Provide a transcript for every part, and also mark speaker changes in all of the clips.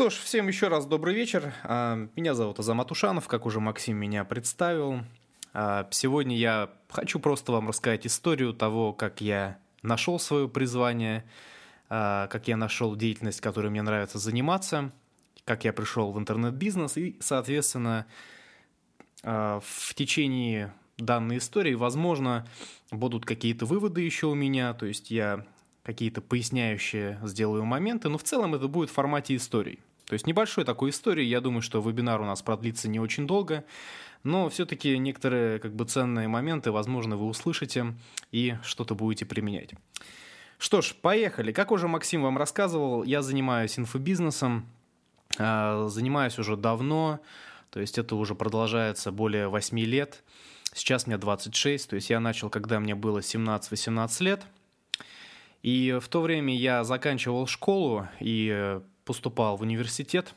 Speaker 1: Что ж, всем еще раз добрый вечер. А, меня зовут Азамат Ушанов, как уже Максим меня представил. А, сегодня я хочу просто вам рассказать историю того, как я нашел свое призвание, а, как я нашел деятельность, которой мне нравится заниматься, как я пришел в интернет-бизнес и, соответственно, в течение данной истории, возможно, будут какие-то выводы еще у меня, то есть я какие-то поясняющие сделаю моменты, но в целом это будет в формате историй. То есть небольшой такой истории, я думаю, что вебинар у нас продлится не очень долго, но все-таки некоторые как бы ценные моменты, возможно, вы услышите и что-то будете применять. Что ж, поехали. Как уже Максим вам рассказывал, я занимаюсь инфобизнесом, а, занимаюсь уже давно, то есть это уже продолжается более 8 лет. Сейчас мне 26, то есть я начал, когда мне было 17-18 лет – и в то время я заканчивал школу и поступал в университет.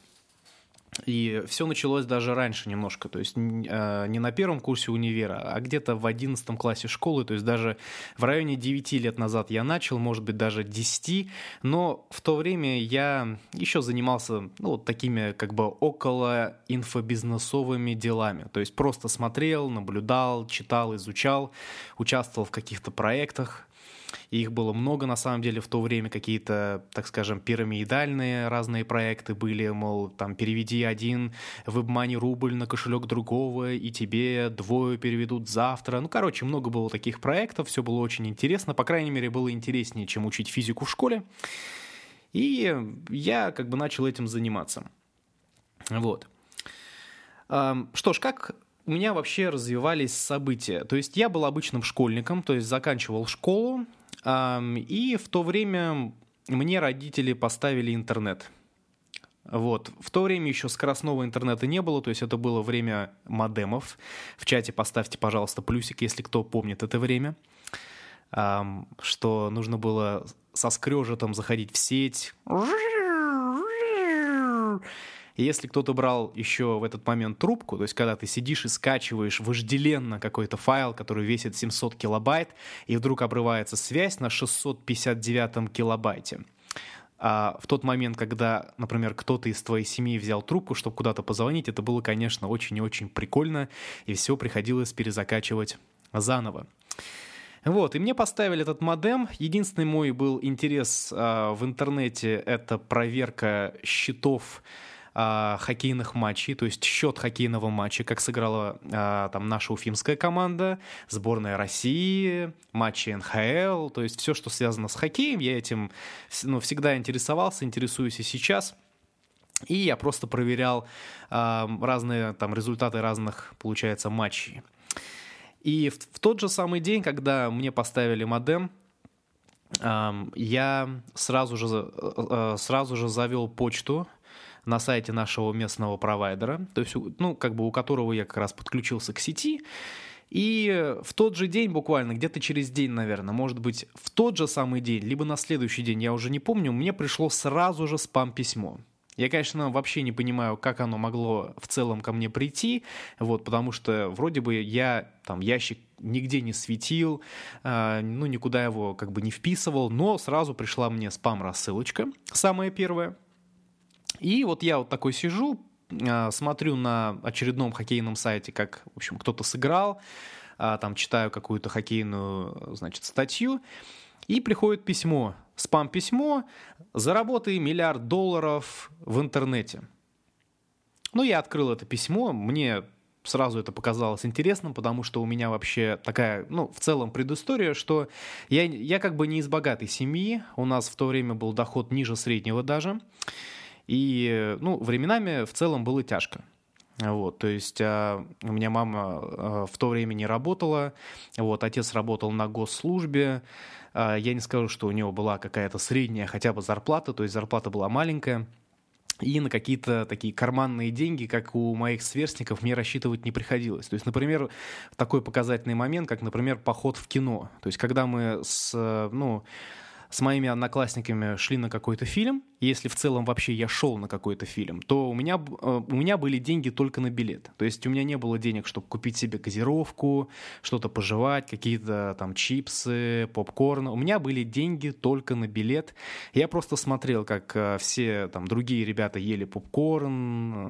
Speaker 1: И все началось даже раньше немножко, то есть э, не на первом курсе универа, а где-то в одиннадцатом классе школы, то есть даже в районе 9 лет назад я начал, может быть, даже 10, но в то время я еще занимался ну, вот такими как бы около инфобизнесовыми делами, то есть просто смотрел, наблюдал, читал, изучал, участвовал в каких-то проектах, и их было много на самом деле в то время, какие-то, так скажем, пирамидальные разные проекты были, мол, там, переведи один WebMoney рубль на кошелек другого, и тебе двое переведут завтра. Ну, короче, много было таких проектов, все было очень интересно, по крайней мере, было интереснее, чем учить физику в школе. И я как бы начал этим заниматься. Вот. Что ж, как у меня вообще развивались события. То есть я был обычным школьником, то есть заканчивал школу, и в то время мне родители поставили интернет. Вот. В то время еще скоростного интернета не было, то есть это было время модемов. В чате поставьте, пожалуйста, плюсик, если кто помнит это время. Что нужно было со скрежетом заходить в сеть и если кто-то брал еще в этот момент трубку, то есть когда ты сидишь и скачиваешь вожделенно какой-то файл, который весит 700 килобайт, и вдруг обрывается связь на 659 килобайте, а в тот момент, когда, например, кто-то из твоей семьи взял трубку, чтобы куда-то позвонить, это было, конечно, очень и очень прикольно, и все приходилось перезакачивать заново. Вот, и мне поставили этот модем. Единственный мой был интерес а, в интернете — это проверка счетов а, хоккейных матчей, то есть счет хоккейного матча, как сыграла а, там наша уфимская команда, сборная России, матчи НХЛ, то есть все, что связано с хоккеем, я этим ну, всегда интересовался, интересуюсь и сейчас. И я просто проверял э, разные там результаты разных, получается, матчей. И в, в тот же самый день, когда мне поставили модем, э, я сразу же, э, сразу же завел почту на сайте нашего местного провайдера, то есть, ну, как бы у которого я как раз подключился к сети, и в тот же день, буквально где-то через день, наверное, может быть, в тот же самый день, либо на следующий день, я уже не помню, мне пришло сразу же спам-письмо. Я, конечно, вообще не понимаю, как оно могло в целом ко мне прийти, вот, потому что вроде бы я там ящик нигде не светил, э, ну, никуда его как бы не вписывал, но сразу пришла мне спам-рассылочка, самая первая, и вот я вот такой сижу, а, смотрю на очередном хоккейном сайте, как, в общем, кто-то сыграл, а, там читаю какую-то хоккейную, значит, статью, и приходит письмо, спам-письмо, заработай миллиард долларов в интернете. Ну, я открыл это письмо, мне сразу это показалось интересным, потому что у меня вообще такая, ну, в целом предыстория, что я, я как бы не из богатой семьи, у нас в то время был доход ниже среднего даже, и, ну, временами в целом было тяжко. Вот, то есть а, у меня мама а, в то время не работала, вот, отец работал на госслужбе, а, я не скажу, что у него была какая-то средняя хотя бы зарплата, то есть зарплата была маленькая, и на какие-то такие карманные деньги, как у моих сверстников, мне рассчитывать не приходилось. То есть, например, такой показательный момент, как, например, поход в кино. То есть, когда мы с, ну, с моими одноклассниками шли на какой-то фильм, если в целом вообще я шел на какой-то фильм, то у меня, э, у меня были деньги только на билет. То есть у меня не было денег, чтобы купить себе газировку, что-то пожевать, какие-то там чипсы, попкорн. У меня были деньги только на билет. Я просто смотрел, как э, все там другие ребята ели попкорн, э,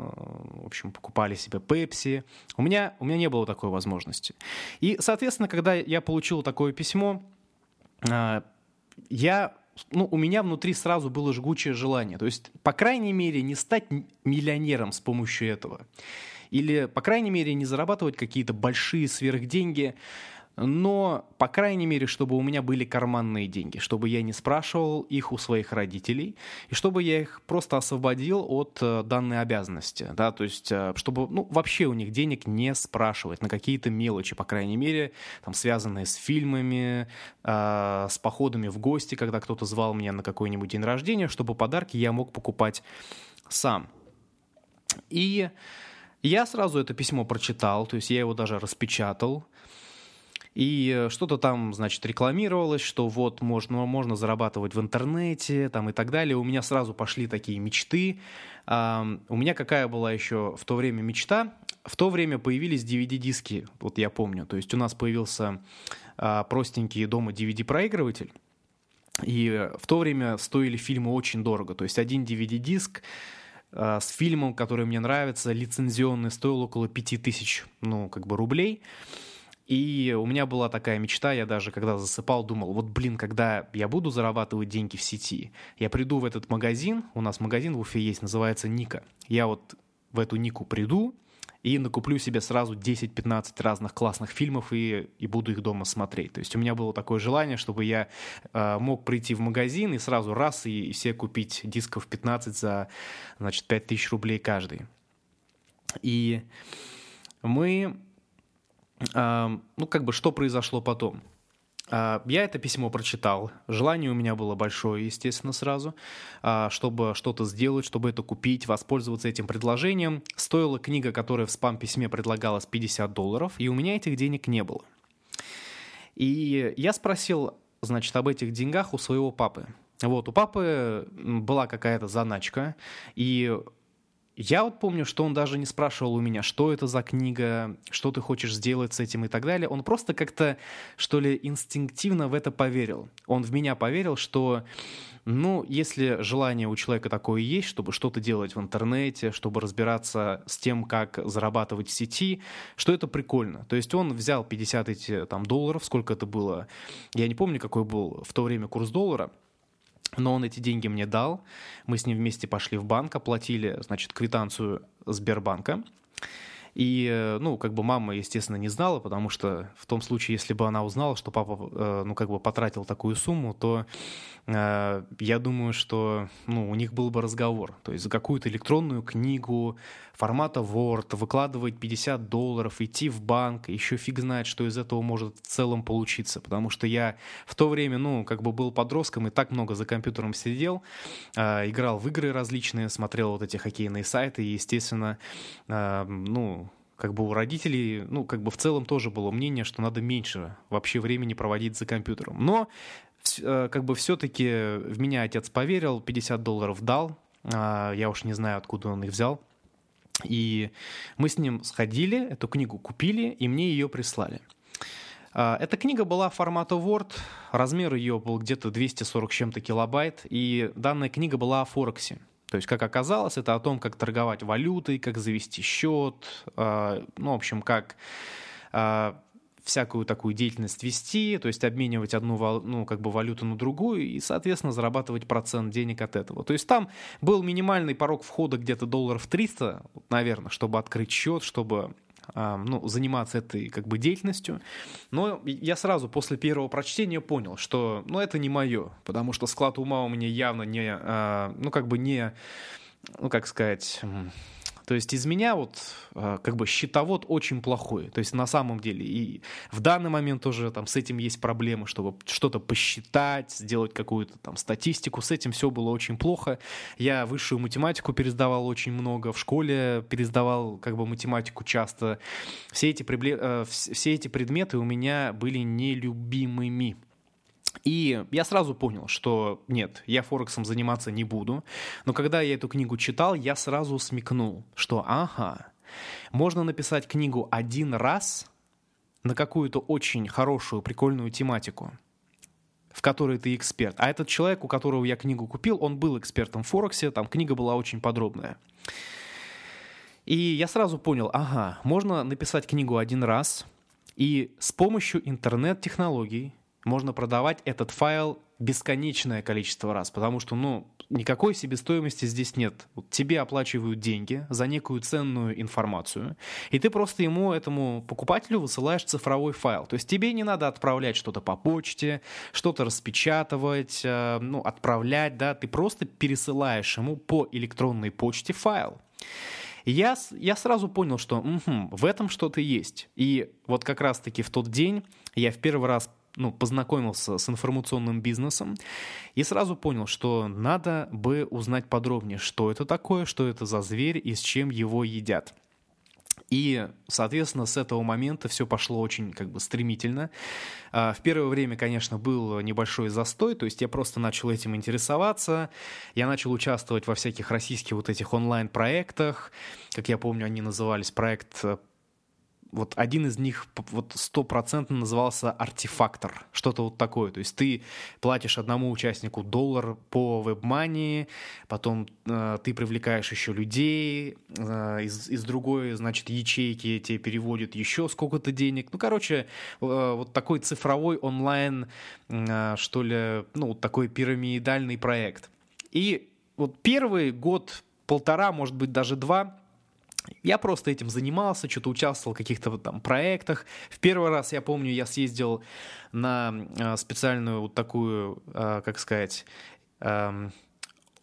Speaker 1: в общем, покупали себе пепси. У меня, у меня не было такой возможности. И, соответственно, когда я получил такое письмо, я ну, у меня внутри сразу было жгучее желание. То есть, по крайней мере, не стать миллионером с помощью этого. Или, по крайней мере, не зарабатывать какие-то большие сверхденьги но, по крайней мере, чтобы у меня были карманные деньги, чтобы я не спрашивал их у своих родителей, и чтобы я их просто освободил от э, данной обязанности, да, то есть, э, чтобы, ну, вообще у них денег не спрашивать на какие-то мелочи, по крайней мере, там, связанные с фильмами, э, с походами в гости, когда кто-то звал меня на какой-нибудь день рождения, чтобы подарки я мог покупать сам. И я сразу это письмо прочитал, то есть я его даже распечатал, и э, что-то там, значит, рекламировалось, что вот можно, можно зарабатывать в интернете там, и так далее. У меня сразу пошли такие мечты. У меня какая была еще в то время мечта? В то время появились DVD-диски, вот я помню. То есть у нас появился а, простенький дома DVD-проигрыватель. И в то время стоили фильмы очень дорого. То есть один DVD-диск а, с фильмом, который мне нравится, лицензионный, стоил около 5000 ну, как бы рублей. И у меня была такая мечта, я даже когда засыпал, думал, вот блин, когда я буду зарабатывать деньги в сети, я приду в этот магазин, у нас магазин в Уфе есть, называется Ника. Я вот в эту Нику приду и накуплю себе сразу 10-15 разных классных фильмов и, и буду их дома смотреть. То есть у меня было такое желание, чтобы я э, мог прийти в магазин и сразу раз и, и себе купить дисков 15 за, значит, 5000 рублей каждый. И мы ну, как бы, что произошло потом? А, я это письмо прочитал. Желание у меня было большое, естественно, сразу, а, чтобы что-то сделать, чтобы это купить, воспользоваться этим предложением. Стоила книга, которая в спам-письме предлагалась 50 долларов, и у меня этих денег не было. И я спросил, значит, об этих деньгах у своего папы. Вот, у папы была какая-то заначка, и я вот помню, что он даже не спрашивал у меня, что это за книга, что ты хочешь сделать с этим и так далее. Он просто как-то, что ли, инстинктивно в это поверил. Он в меня поверил, что, ну, если желание у человека такое есть, чтобы что-то делать в интернете, чтобы разбираться с тем, как зарабатывать в сети, что это прикольно. То есть он взял 50 эти, там, долларов, сколько это было, я не помню, какой был в то время курс доллара, но он эти деньги мне дал. Мы с ним вместе пошли в банк, оплатили, значит, квитанцию Сбербанка. И, э, ну, как бы мама, естественно, не знала, потому что в том случае, если бы она узнала, что папа, э, ну, как бы потратил такую сумму, то э, я думаю, что, ну, у них был бы разговор. То есть за какую-то электронную книгу формата Word выкладывать 50 долларов, идти в банк, еще фиг знает, что из этого может в целом получиться. Потому что я в то время, ну, как бы был подростком и так много за компьютером сидел, играл в игры различные, смотрел вот эти хоккейные сайты, и, естественно, ну, как бы у родителей, ну, как бы в целом тоже было мнение, что надо меньше вообще времени проводить за компьютером. Но э, как бы все-таки в меня отец поверил, 50 долларов дал, а, я уж не знаю, откуда он их взял. И мы с ним сходили, эту книгу купили, и мне ее прислали. А, эта книга была формата Word, размер ее был где-то 240 чем-то килобайт, и данная книга была о Форексе. То есть, как оказалось, это о том, как торговать валютой, как завести счет, э, ну, в общем, как э, всякую такую деятельность вести, то есть обменивать одну ну, как бы валюту на другую и, соответственно, зарабатывать процент денег от этого. То есть там был минимальный порог входа где-то долларов 300, наверное, чтобы открыть счет, чтобы ну, заниматься этой как бы деятельностью. Но я сразу после первого прочтения понял, что ну, это не мое, потому что склад ума у меня явно не, а, ну, как бы не, ну, как сказать, то есть из меня вот а, как бы счетовод очень плохой. То есть на самом деле и в данный момент тоже там с этим есть проблемы, чтобы что-то посчитать, сделать какую-то там статистику. С этим все было очень плохо. Я высшую математику пересдавал очень много, в школе пересдавал как бы математику часто. Все эти, э, все эти предметы у меня были нелюбимыми. И я сразу понял, что нет, я Форексом заниматься не буду. Но когда я эту книгу читал, я сразу смекнул, что ага, можно написать книгу один раз на какую-то очень хорошую, прикольную тематику в которой ты эксперт. А этот человек, у которого я книгу купил, он был экспертом в Форексе, там книга была очень подробная. И я сразу понял, ага, можно написать книгу один раз, и с помощью интернет-технологий можно продавать этот файл бесконечное количество раз, потому что, ну, никакой себестоимости здесь нет. Вот тебе оплачивают деньги за некую ценную информацию, и ты просто ему, этому покупателю, высылаешь цифровой файл. То есть тебе не надо отправлять что-то по почте, что-то распечатывать, э, ну, отправлять, да, ты просто пересылаешь ему по электронной почте файл. я, я сразу понял, что угу, в этом что-то есть. И вот как раз-таки в тот день я в первый раз ну, познакомился с информационным бизнесом и сразу понял, что надо бы узнать подробнее, что это такое, что это за зверь и с чем его едят. И, соответственно, с этого момента все пошло очень как бы стремительно. А, в первое время, конечно, был небольшой застой, то есть я просто начал этим интересоваться, я начал участвовать во всяких российских вот этих онлайн-проектах, как я помню, они назывались проект вот один из них вот стопроцентно назывался артефактор, что-то вот такое. То есть ты платишь одному участнику доллар по вебмани, потом э, ты привлекаешь еще людей, э, из, из другой, значит, ячейки тебе переводят еще сколько-то денег. Ну, короче, э, вот такой цифровой онлайн, э, что ли, ну, вот такой пирамидальный проект. И вот первый год, полтора, может быть, даже два – я просто этим занимался, что-то участвовал в каких-то там проектах. В первый раз, я помню, я съездил на э, специальную вот такую, э, как сказать, э,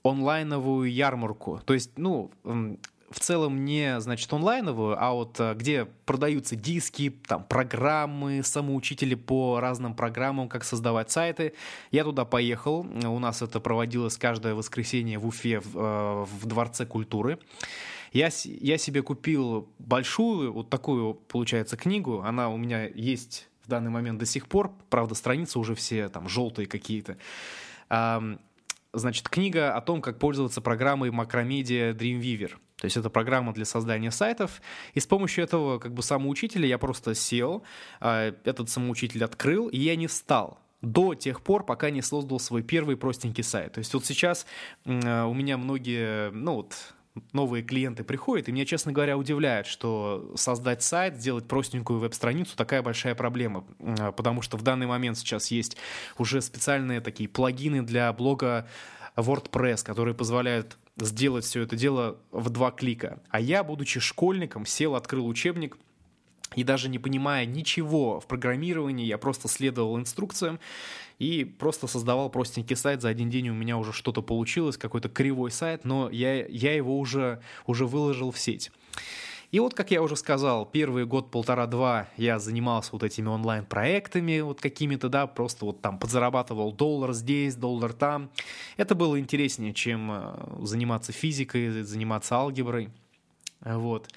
Speaker 1: онлайновую ярмарку. То есть, ну, в целом не, значит, онлайновую, а вот где продаются диски, там, программы, самоучители по разным программам, как создавать сайты. Я туда поехал. У нас это проводилось каждое воскресенье в Уфе в, в Дворце культуры. Я, я себе купил большую, вот такую, получается, книгу. Она у меня есть в данный момент до сих пор. Правда, страницы уже все там желтые какие-то. Значит, книга о том, как пользоваться программой Macromedia Dreamweaver. То есть это программа для создания сайтов. И с помощью этого как бы самоучителя я просто сел, а, этот самоучитель открыл, и я не встал до тех пор, пока не создал свой первый простенький сайт. То есть вот сейчас у меня многие, ну вот новые клиенты приходят, и меня, честно говоря, удивляет, что создать сайт, сделать простенькую веб-страницу такая большая проблема, потому что в данный момент сейчас есть уже специальные такие плагины для блога WordPress, которые позволяют сделать все это дело в два клика. А я, будучи школьником, сел, открыл учебник – и даже не понимая ничего в программировании, я просто следовал инструкциям и просто создавал простенький сайт. За один день у меня уже что-то получилось, какой-то кривой сайт, но я, я его уже, уже выложил в сеть. И вот, как я уже сказал, первый год, полтора-два я занимался вот этими онлайн-проектами вот какими-то, да, просто вот там подзарабатывал доллар здесь, доллар там. Это было интереснее, чем э, заниматься физикой, заниматься алгеброй. Вот.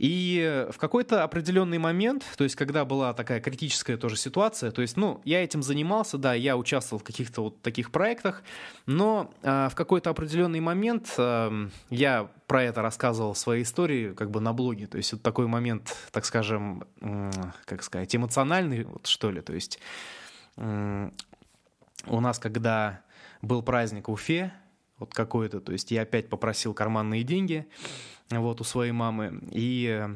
Speaker 1: И в какой-то определенный момент, то есть когда была такая критическая тоже ситуация, то есть, ну, я этим занимался, да, я участвовал в каких-то вот таких проектах, но э, в какой-то определенный момент э, я про это рассказывал в своей истории как бы на блоге, то есть вот такой момент, так скажем, э, как сказать, эмоциональный, вот, что ли, то есть э, у нас, когда был праздник в Уфе, вот какой-то, то есть я опять попросил карманные деньги, вот, у своей мамы. И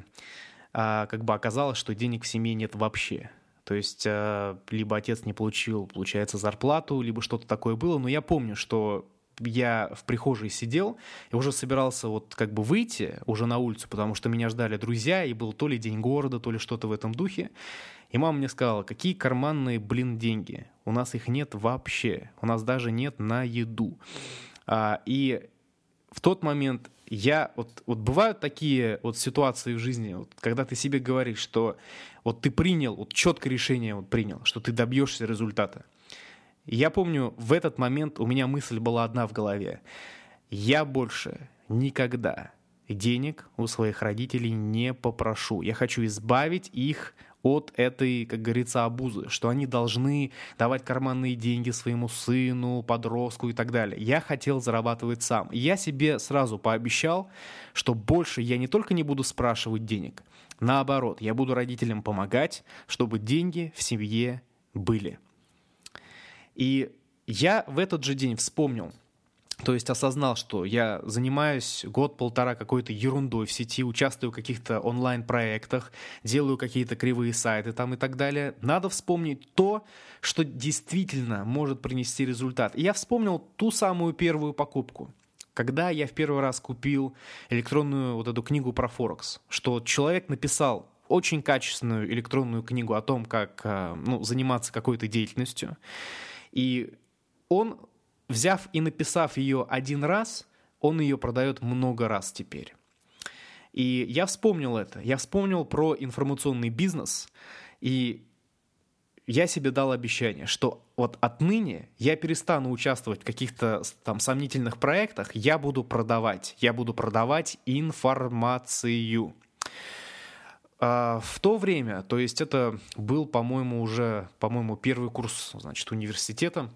Speaker 1: а, как бы оказалось, что денег в семье нет вообще. То есть а, либо отец не получил, получается, зарплату, либо что-то такое было. Но я помню, что я в прихожей сидел и уже собирался вот как бы выйти уже на улицу, потому что меня ждали друзья, и был то ли день города, то ли что-то в этом духе. И мама мне сказала, какие карманные, блин, деньги. У нас их нет вообще. У нас даже нет на еду. А, и в тот момент я вот, вот бывают такие вот ситуации в жизни, вот, когда ты себе говоришь, что вот ты принял, вот четкое решение вот принял, что ты добьешься результата. Я помню, в этот момент у меня мысль была одна в голове. Я больше никогда денег у своих родителей не попрошу. Я хочу избавить их от этой, как говорится, обузы, что они должны давать карманные деньги своему сыну, подростку и так далее. Я хотел зарабатывать сам. Я себе сразу пообещал, что больше я не только не буду спрашивать денег, наоборот, я буду родителям помогать, чтобы деньги в семье были. И я в этот же день вспомнил, то есть осознал, что я занимаюсь год-полтора какой-то ерундой в сети, участвую в каких-то онлайн-проектах, делаю какие-то кривые сайты там и так далее. Надо вспомнить то, что действительно может принести результат. И я вспомнил ту самую первую покупку. Когда я в первый раз купил электронную вот эту книгу про Форекс, что человек написал очень качественную электронную книгу о том, как э, ну, заниматься какой-то деятельностью, и он взяв и написав ее один раз, он ее продает много раз теперь. И я вспомнил это. Я вспомнил про информационный бизнес, и я себе дал обещание, что вот отныне я перестану участвовать в каких-то там сомнительных проектах, я буду продавать, я буду продавать информацию. А в то время, то есть это был, по-моему, уже, по-моему, первый курс, значит, университета,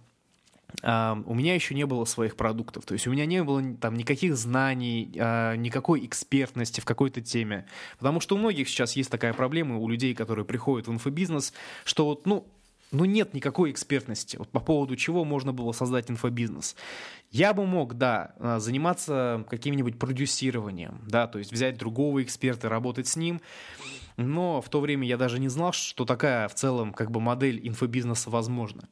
Speaker 1: у меня еще не было своих продуктов, то есть у меня не было там никаких знаний, а, никакой экспертности в какой-то теме, потому что у многих сейчас есть такая проблема, у людей, которые приходят в инфобизнес, что вот, ну, ну нет никакой экспертности, вот по поводу чего можно было создать инфобизнес. Я бы мог, да, а, заниматься каким-нибудь продюсированием, да, то есть взять другого эксперта, работать с ним, но в то время я даже не знал, что такая в целом как бы модель инфобизнеса возможна.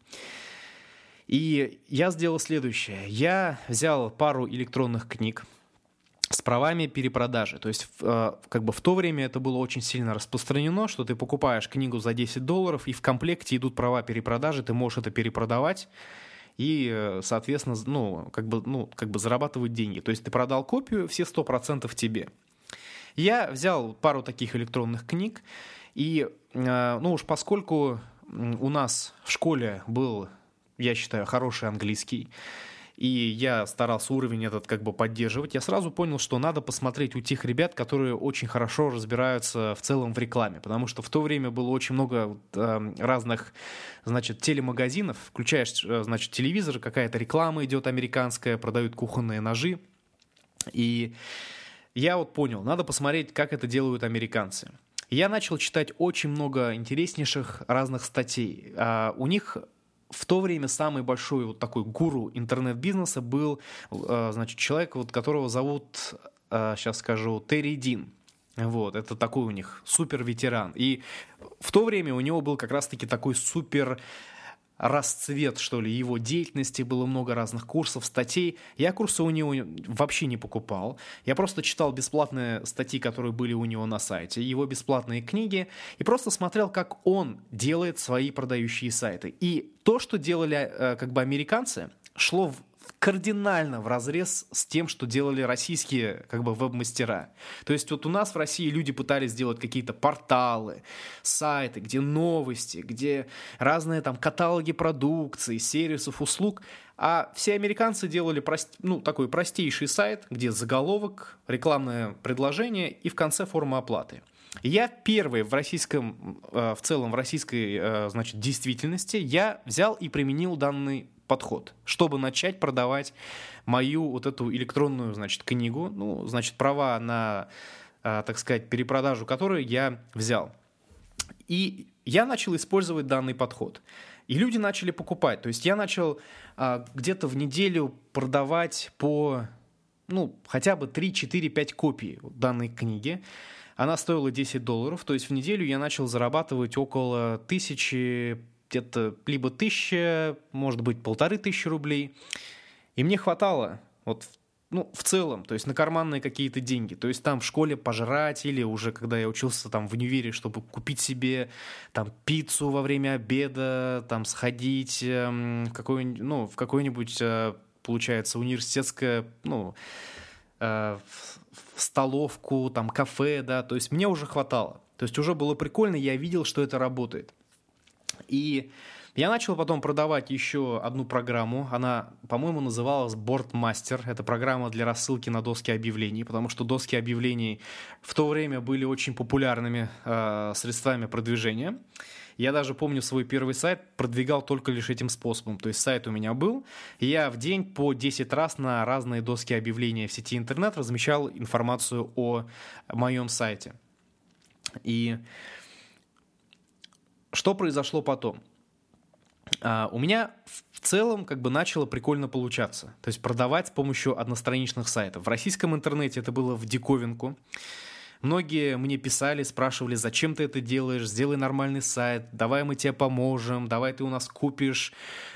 Speaker 1: И я сделал следующее. Я взял пару электронных книг с правами перепродажи. То есть, э, как бы в то время это было очень сильно распространено, что ты покупаешь книгу за 10 долларов, и в комплекте идут права перепродажи, ты можешь это перепродавать и, э, соответственно, ну, как бы, ну, как бы зарабатывать деньги. То есть ты продал копию, все 100% тебе. Я взял пару таких электронных книг, и, э, ну уж поскольку у нас в школе был я считаю, хороший английский, и я старался уровень этот как бы поддерживать, я сразу понял, что надо посмотреть у тех ребят, которые очень хорошо разбираются в целом в рекламе, потому что в то время было очень много э, разных, значит, телемагазинов, включаешь, э, значит, телевизор, какая-то реклама идет американская, продают кухонные ножи, и я вот понял, надо посмотреть, как это делают американцы. Я начал читать очень много интереснейших разных статей. А у них в то время самый большой вот такой гуру интернет-бизнеса был, э, значит, человек, вот, которого зовут, сейчас э, скажу, Терри Дин. Вот, это такой у них супер ветеран. И в то время у него был как раз-таки такой супер расцвет, что ли, его деятельности, было много разных курсов, статей. Я курсы у него вообще не покупал. Я просто читал бесплатные статьи, которые были у него на сайте, его бесплатные книги, и просто смотрел, как он делает свои продающие сайты. И то, что делали э, как бы американцы, шло кардинально в разрез с тем, что делали российские как бы веб-мастера. То есть вот у нас в России люди пытались сделать какие-то порталы, сайты, где новости, где разные там каталоги продукции, сервисов, услуг, а все американцы делали прост... ну, такой простейший сайт, где заголовок, рекламное предложение и в конце форма оплаты. Я первый в российском, э, в целом в российской, э, значит, действительности, я взял и применил данный подход, чтобы начать продавать мою вот эту электронную, значит, книгу, ну, значит, права на, э, так сказать, перепродажу которую я взял. И я начал использовать данный подход. И люди начали покупать. То есть я начал а, где-то в неделю продавать по, ну, хотя бы 3, 4, 5 копий данной книги. Она стоила 10 долларов, то есть в неделю я начал зарабатывать около тысячи, где-то либо тысяча, может быть, полторы тысячи рублей. И мне хватало вот ну, в целом, то есть на карманные какие-то деньги. То есть там в школе пожрать или уже когда я учился там в универе, чтобы купить себе там пиццу во время обеда, там сходить эм, в какой-нибудь, ну, в какой-нибудь, э, получается, университетское, ну, э, в столовку, там, кафе, да, то есть мне уже хватало. То есть уже было прикольно, я видел, что это работает. И Я начал потом продавать еще одну программу. Она, по-моему, называлась Boardmaster. Это программа для рассылки на доски объявлений, потому что доски объявлений в то время были очень популярными э, средствами продвижения. Я даже помню свой первый сайт продвигал только лишь этим способом. То есть сайт у меня был, я в день по 10 раз на разные доски объявления в сети интернет размещал информацию о моем сайте. И что произошло потом? Uh, у меня в целом как бы начало прикольно получаться. То есть продавать с помощью одностраничных сайтов. В российском интернете это было в диковинку. Многие мне писали, спрашивали, зачем ты это делаешь, сделай нормальный сайт, давай мы тебе поможем, давай ты у нас купишь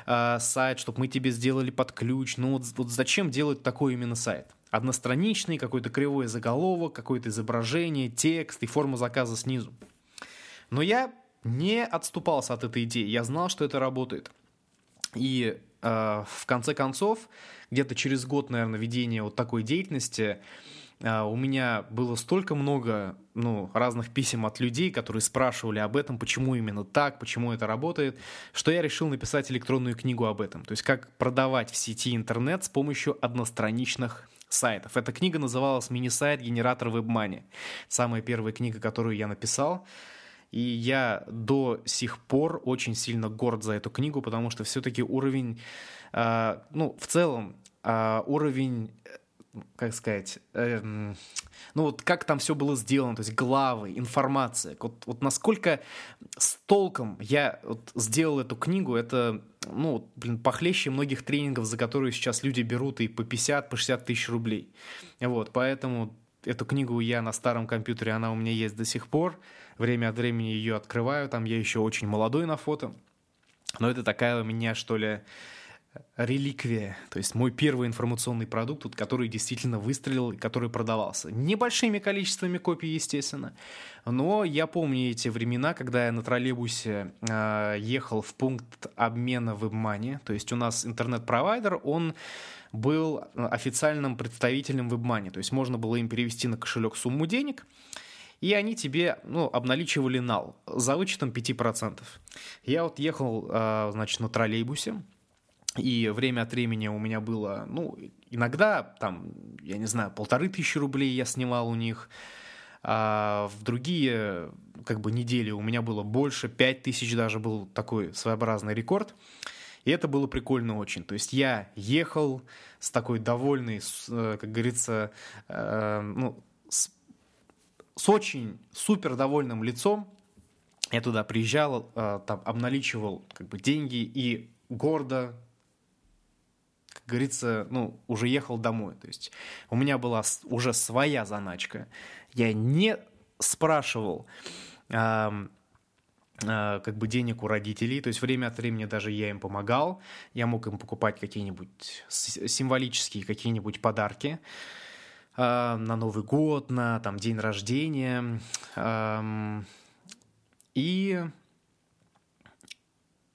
Speaker 1: э, сайт, чтобы мы тебе сделали под ключ. Ну вот, вот зачем делать такой именно сайт? Одностраничный, какой-то кривой заголовок, какое-то изображение, текст и форма заказа снизу. Но я не отступался от этой идеи, я знал, что это работает. И э, в конце концов, где-то через год, наверное, ведения вот такой деятельности, а, у меня было столько много ну, разных писем от людей, которые спрашивали об этом, почему именно так, почему это работает, что я решил написать электронную книгу об этом. То есть как продавать в сети интернет с помощью одностраничных сайтов. Эта книга называлась «Мини-сайт генератор WebMoney». Самая первая книга, которую я написал. И я до сих пор очень сильно горд за эту книгу, потому что все-таки уровень, э, ну, в целом, э, уровень как сказать, эм, ну вот как там все было сделано, то есть главы, информация. Вот, вот насколько с толком я вот сделал эту книгу, это, ну, блин, похлеще многих тренингов, за которые сейчас люди берут и по 50, по 60 тысяч рублей. Вот, поэтому эту книгу я на старом компьютере, она у меня есть до сих пор. Время от времени ее открываю, там я еще очень молодой на фото. Но это такая у меня, что ли, реликвия, то есть мой первый информационный продукт, который действительно выстрелил который продавался. Небольшими количествами копий, естественно, но я помню эти времена, когда я на троллейбусе э, ехал в пункт обмена в WebMoney, то есть у нас интернет-провайдер, он был официальным представителем WebMoney, то есть можно было им перевести на кошелек сумму денег, и они тебе ну, обналичивали нал за вычетом 5%. Я вот ехал, э, значит, на троллейбусе, и время от времени у меня было, ну, иногда там, я не знаю, полторы тысячи рублей я снимал у них, а в другие как бы недели у меня было больше, пять тысяч даже был такой своеобразный рекорд. И это было прикольно очень. То есть я ехал с такой довольной, э, как говорится, э, ну, с, с очень супер довольным лицом. Я туда приезжал, э, там обналичивал как бы деньги и гордо говорится, ну, уже ехал домой. То есть у меня была уже своя заначка. Я не спрашивал как бы денег у родителей. То есть время от времени даже я им помогал. Я мог им покупать какие-нибудь символические какие-нибудь подарки э, на Новый год, на там день рождения. Э, и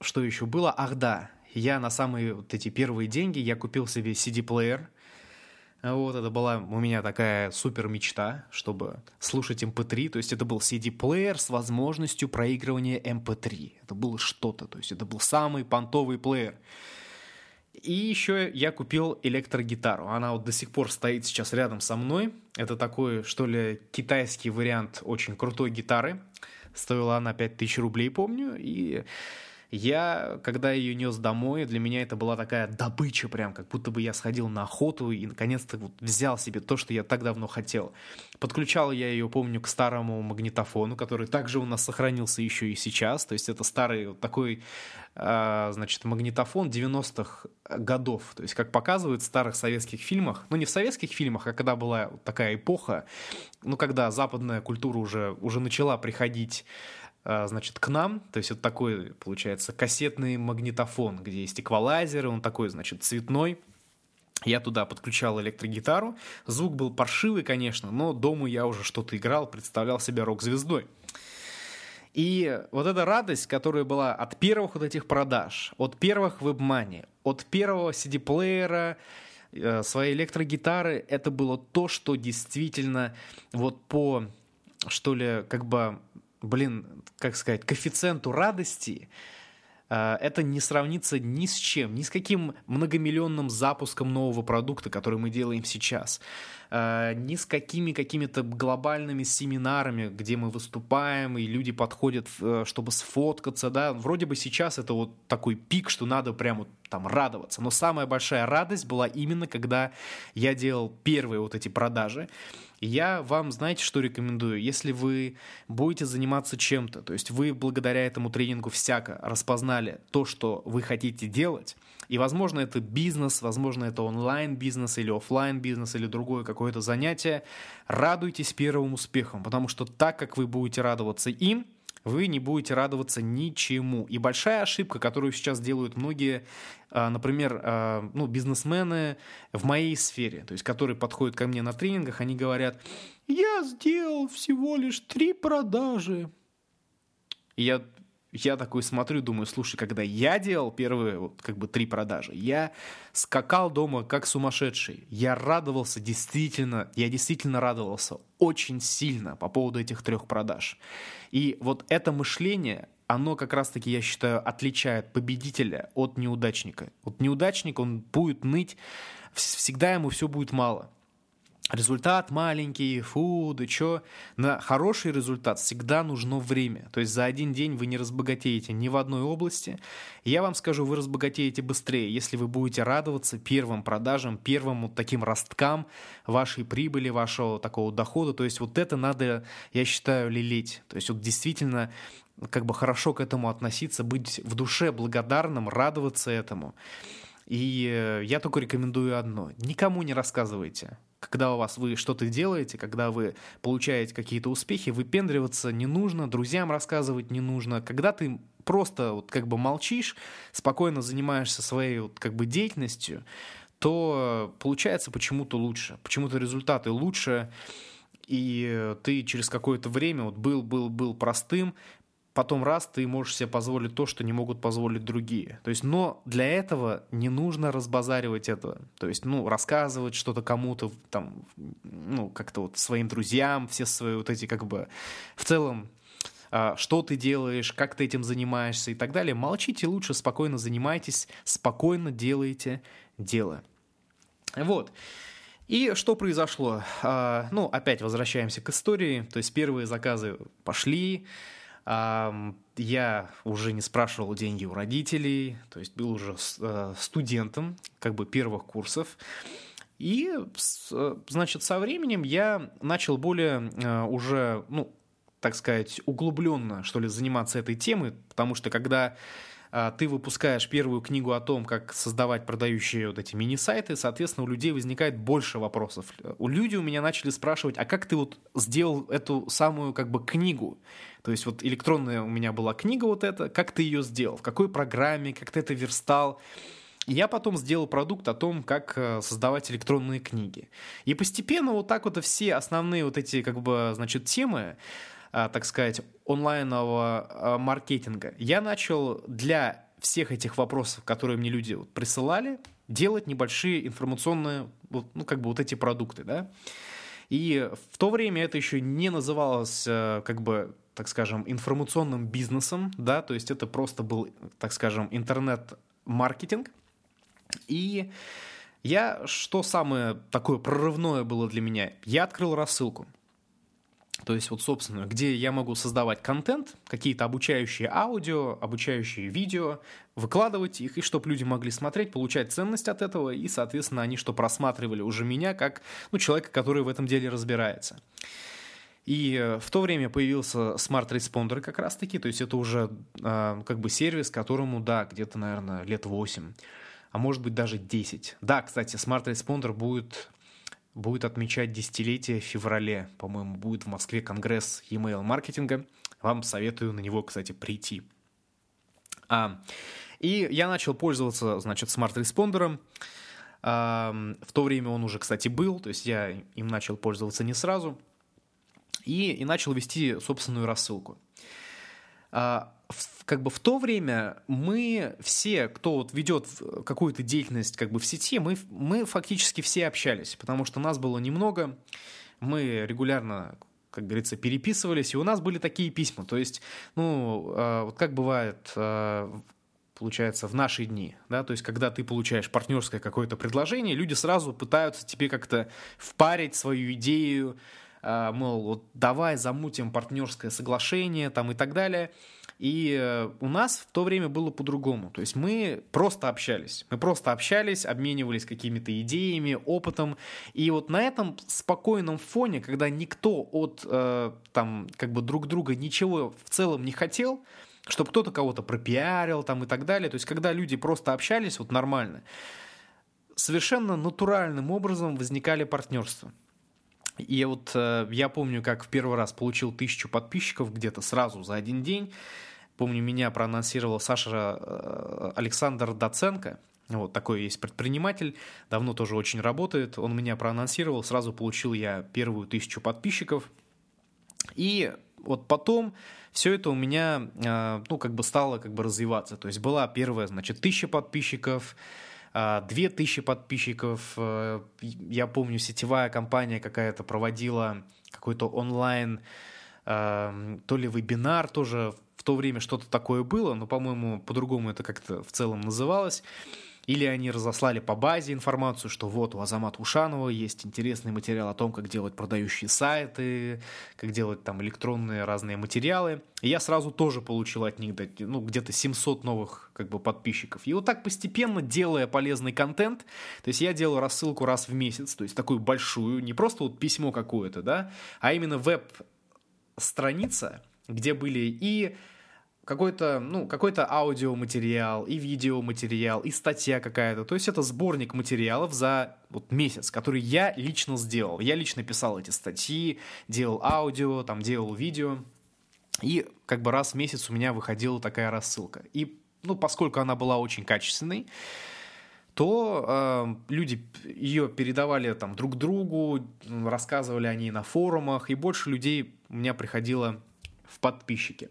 Speaker 1: что еще было? Ах да, я на самые вот эти первые деньги, я купил себе CD-плеер. Вот, это была у меня такая супер мечта, чтобы слушать MP3. Эм То есть это был CD-плеер с возможностью проигрывания MP3. Эм это было что-то, то есть это был самый понтовый плеер. И еще я купил электрогитару. Она вот до сих пор стоит сейчас рядом со мной. Это такой, что ли, китайский вариант очень крутой гитары. Стоила она 5000 рублей, помню. И я, когда ее нес домой, для меня это была такая добыча прям, как будто бы я сходил на охоту и наконец-то вот взял себе то, что я так давно хотел. Подключал я ее, помню, к старому магнитофону, который также у нас сохранился еще и сейчас. То есть это старый вот такой, э, значит, магнитофон 90-х годов. То есть как показывают в старых советских фильмах, ну не в советских фильмах, а когда была такая эпоха, ну когда западная культура уже, уже начала приходить а, значит, к нам. То есть это такой, получается, кассетный магнитофон, где есть эквалайзер, он такой, значит, цветной. Я туда подключал электрогитару. Звук был паршивый, конечно, но дома я уже что-то играл, представлял себя рок-звездой. И вот эта радость, которая была от первых вот этих продаж, от первых WebMoney, от первого CD-плеера, э, своей электрогитары, это было то, что действительно вот по, что ли, как бы блин, как сказать, коэффициенту радости э, это не сравнится ни с чем, ни с каким многомиллионным запуском нового продукта, который мы делаем сейчас, э, ни с какими какими-то глобальными семинарами, где мы выступаем, и люди подходят, э, чтобы сфоткаться, да, вроде бы сейчас это вот такой пик, что надо прямо там радоваться, но самая большая радость была именно, когда я делал первые вот эти продажи, я вам, знаете, что рекомендую? Если вы будете заниматься чем-то, то есть вы благодаря этому тренингу всяко распознали то, что вы хотите делать, и, возможно, это бизнес, возможно, это онлайн-бизнес или офлайн бизнес или другое какое-то занятие, радуйтесь первым успехом, потому что так как вы будете радоваться им, вы не будете радоваться ничему. И большая ошибка, которую сейчас делают многие, а, например, а, ну, бизнесмены в моей сфере, то есть которые подходят ко мне на тренингах, они говорят, я сделал всего лишь три продажи. И я я такой смотрю, думаю, слушай, когда я делал первые вот, как бы три продажи, я скакал дома как сумасшедший. Я радовался действительно, я действительно радовался очень сильно по поводу этих трех продаж. И вот это мышление, оно как раз-таки, я считаю, отличает победителя от неудачника. Вот неудачник, он будет ныть, всегда ему все будет мало результат маленький, фу, да чё. На хороший результат всегда нужно время. То есть за один день вы не разбогатеете ни в одной области. Я вам скажу, вы разбогатеете быстрее, если вы будете радоваться первым продажам, первым вот таким росткам вашей прибыли, вашего такого дохода. То есть вот это надо, я считаю, лелеть. То есть вот действительно как бы хорошо к этому относиться, быть в душе благодарным, радоваться этому. И э, я только рекомендую одно. Никому не рассказывайте когда у вас вы что-то делаете, когда вы получаете какие-то успехи, выпендриваться не нужно, друзьям рассказывать не нужно. Когда ты просто вот как бы молчишь, спокойно занимаешься своей вот как бы деятельностью, то получается почему-то лучше, почему-то результаты лучше, и ты через какое-то время вот был, был, был простым, потом раз ты можешь себе позволить то, что не могут позволить другие. То есть, но для этого не нужно разбазаривать это. То есть, ну, рассказывать что-то кому-то, там, ну, как-то вот своим друзьям, все свои вот эти, как бы, в целом, а, что ты делаешь, как ты этим занимаешься и так далее. Молчите лучше, спокойно занимайтесь, спокойно делайте дело. Вот. И что произошло? А, ну, опять возвращаемся к истории. То есть первые заказы пошли, я уже не спрашивал деньги у родителей, то есть был уже э, студентом как бы первых курсов. И, значит, со временем я начал более э, уже, ну, так сказать, углубленно, что ли, заниматься этой темой, потому что когда ты выпускаешь первую книгу о том, как создавать продающие вот эти мини-сайты, соответственно, у людей возникает больше вопросов. У людей у меня начали спрашивать, а как ты вот сделал эту самую как бы книгу? То есть вот электронная у меня была книга вот эта, как ты ее сделал, в какой программе, как ты это верстал? Я потом сделал продукт о том, как э, создавать электронные книги. И постепенно вот так вот все основные вот эти как бы, значит, темы, а, так сказать, онлайнового а, маркетинга, я начал для всех этих вопросов, которые мне люди присылали, делать небольшие информационные, ну, как бы вот эти продукты, да. И в то время это еще не называлось, э, как бы, так скажем, информационным бизнесом, да, то есть это просто был, так скажем, интернет-маркетинг. И я, что самое такое прорывное было для меня, я открыл рассылку. То есть вот, собственно, где я могу создавать контент, какие-то обучающие аудио, обучающие видео, выкладывать их, и чтобы люди могли смотреть, получать ценность от этого, и, соответственно, они что просматривали уже меня, как ну, человека, который в этом деле разбирается. И э, в то время появился Smart Responder как раз-таки, то есть это уже э, как бы сервис, которому, да, где-то, наверное, лет 8, а может быть даже 10. Да, кстати, Smart Responder будет будет отмечать десятилетие в феврале. По-моему, будет в Москве конгресс e-mail маркетинга. Вам советую на него, кстати, прийти. А, и я начал пользоваться, значит, Smart Responder 'ом. А, в то время он уже, кстати, был, то есть я им начал пользоваться не сразу. И, и начал вести собственную рассылку. А, как бы в то время мы все, кто вот ведет какую-то деятельность как бы в сети, мы, мы фактически все общались, потому что нас было немного, мы регулярно как говорится, переписывались, и у нас были такие письма. То есть, ну, а, вот как бывает, а, получается, в наши дни, да, то есть когда ты получаешь партнерское какое-то предложение, люди сразу пытаются тебе как-то впарить свою идею, мол, вот давай замутим партнерское соглашение там и так далее. И э, у нас в то время было по-другому. То есть мы просто общались. Мы просто общались, обменивались какими-то идеями, опытом. И вот на этом спокойном фоне, когда никто от э, там как бы друг друга ничего в целом не хотел, чтобы кто-то кого-то пропиарил там и так далее. То есть когда люди просто общались вот нормально, совершенно натуральным образом возникали партнерства. И вот э, я помню, как в первый раз получил тысячу подписчиков где-то сразу за один день. Помню, меня проанонсировал Саша э, Александр Доценко. Вот такой есть предприниматель, давно тоже очень работает. Он меня проанонсировал, сразу получил я первую тысячу подписчиков. И вот потом все это у меня, э, ну, как бы стало как бы развиваться. То есть была первая, значит, тысяча подписчиков, э, две тысячи подписчиков. Я помню, сетевая компания какая-то проводила какой-то онлайн то ли вебинар тоже то время что-то такое было, но, по-моему, по-другому это как-то в целом называлось. Или они разослали по базе информацию, что вот у Азамата Ушанова есть интересный материал о том, как делать продающие сайты, как делать там электронные разные материалы. И я сразу тоже получил от них ну, где-то 700 новых как бы подписчиков. И вот так постепенно, делая полезный контент, то есть я делаю рассылку раз в месяц, то есть такую большую, не просто вот письмо какое-то, да, а именно веб-страница, где были и какой-то, ну, какой-то аудиоматериал, и видеоматериал, и статья какая-то. То есть это сборник материалов за вот месяц, который я лично сделал. Я лично писал эти статьи, делал аудио, там делал видео. И как бы раз в месяц у меня выходила такая рассылка. И, ну, поскольку она была очень качественной, то э, люди ее передавали там друг другу, рассказывали они на форумах, и больше людей у меня приходило в подписчики.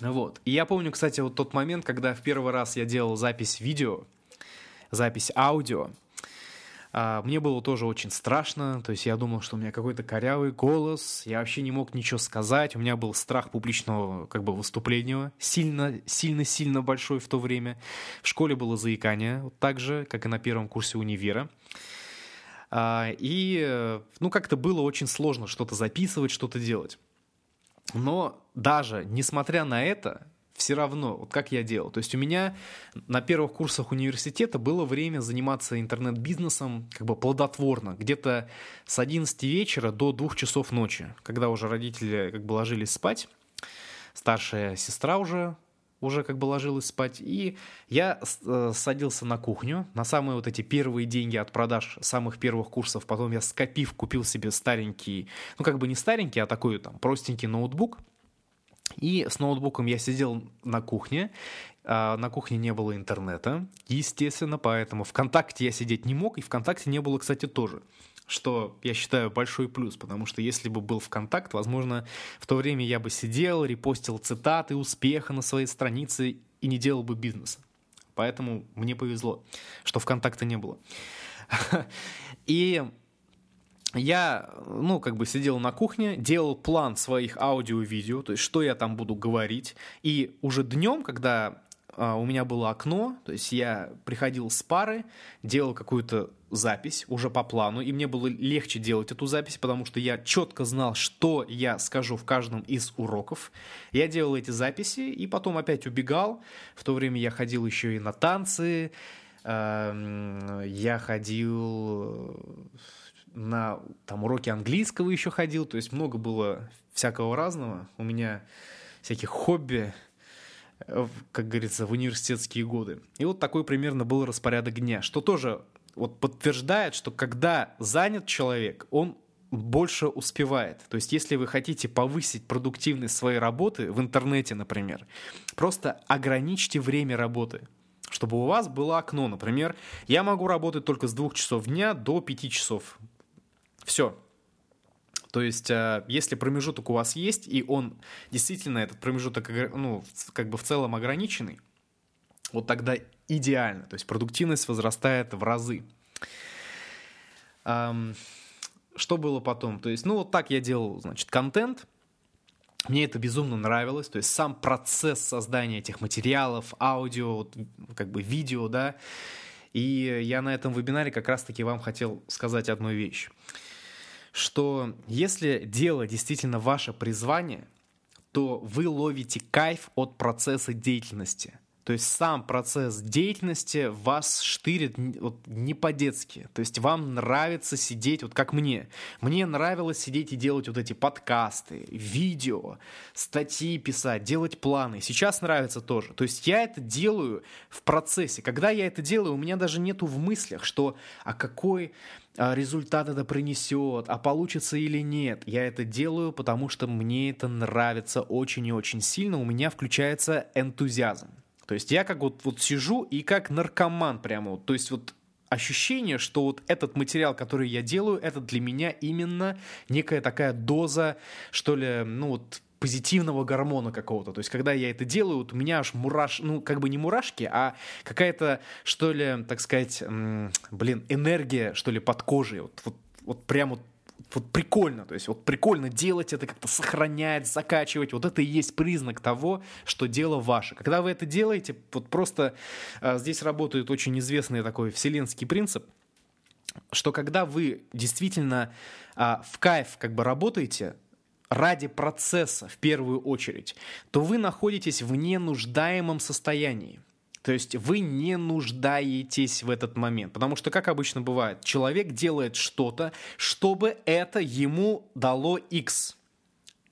Speaker 1: Вот. И я помню, кстати, вот тот момент, когда в первый раз я делал запись видео, запись аудио, а, мне было тоже очень страшно, то есть я думал, что у меня какой-то корявый голос, я вообще не мог ничего сказать, у меня был страх публичного как бы выступления, сильно, сильно, сильно большой в то время. В школе было заикание, так же, как и на первом курсе универа. А, и, ну, как-то было очень сложно что-то записывать, что-то делать. Но даже несмотря на это, все равно, вот как я делал. То есть у меня на первых курсах университета было время заниматься интернет-бизнесом как бы плодотворно, где-то с 11 вечера до 2 часов ночи, когда уже родители как бы ложились спать, старшая сестра уже уже как бы ложилась спать, и я э, садился на кухню, на самые вот эти первые деньги от продаж самых первых курсов, потом я скопив, купил себе старенький, ну как бы не старенький, а такой там простенький ноутбук, и с ноутбуком я сидел на кухне, а на кухне не было интернета, естественно, поэтому ВКонтакте я сидеть не мог, и ВКонтакте не было, кстати, тоже что я считаю большой плюс, потому что если бы был ВКонтакт, возможно, в то время я бы сидел, репостил цитаты успеха на своей странице и не делал бы бизнеса. Поэтому мне повезло, что ВКонтакта не было. И я, ну, как бы сидел на кухне, делал план своих аудио и видео, то есть что я там буду говорить. И уже днем, когда у меня было окно, то есть я приходил с пары, делал какую-то запись уже по плану, и мне было легче делать эту запись, потому что я четко знал, что я скажу в каждом из уроков. Я делал эти записи и потом опять убегал. В то время я ходил еще и на танцы, эм, я ходил на там, уроки английского еще ходил, то есть много было всякого разного. У меня всяких хобби, как говорится, в университетские годы. И вот такой примерно был распорядок дня, что тоже вот подтверждает, что когда занят человек, он больше успевает. То есть, если вы хотите повысить продуктивность своей работы в интернете, например, просто ограничьте время работы чтобы у вас было окно, например, я могу работать только с двух часов дня до пяти часов все. То есть, э, если промежуток у вас есть, и он действительно, этот промежуток, ну, как бы в целом ограниченный, вот тогда идеально. То есть, продуктивность возрастает в разы. Что было потом? То есть, ну, вот так я делал, значит, контент. мне это безумно нравилось, то есть сам процесс создания этих материалов, аудио, как бы видео, да. И я на этом вебинаре как раз-таки вам хотел сказать одну вещь, что если дело действительно ваше призвание, то вы ловите кайф от процесса деятельности – то есть сам процесс деятельности вас штырит вот, не по-детски. То есть вам нравится сидеть, вот как мне. Мне нравилось сидеть и делать вот эти подкасты, видео, статьи писать, делать планы. Сейчас нравится тоже. То есть я это делаю в процессе. Когда я это делаю, у меня даже нету в мыслях, что а какой а, результат это принесет, а получится или нет. Я это делаю, потому что мне это нравится очень и очень сильно. У меня включается энтузиазм. То есть я как вот, вот сижу и как наркоман прямо вот. То есть вот ощущение, что вот этот материал, который я делаю, это для меня именно некая такая доза, что ли, ну вот позитивного гормона какого-то. То есть, когда я это делаю, вот у меня аж мураш, ну, как бы не мурашки, а какая-то, что ли, так сказать, блин, энергия, что ли, под кожей. Вот, вот, вот прям вот вот прикольно, то есть вот прикольно делать это, как-то сохранять, закачивать, вот это и есть признак того, что дело ваше. Когда вы это делаете, вот просто а, здесь работает очень известный такой вселенский принцип, что когда вы действительно а, в кайф как бы работаете, ради процесса в первую очередь, то вы находитесь в ненуждаемом состоянии. То есть вы не нуждаетесь в этот момент. Потому что, как обычно бывает, человек делает что-то, чтобы это ему дало X.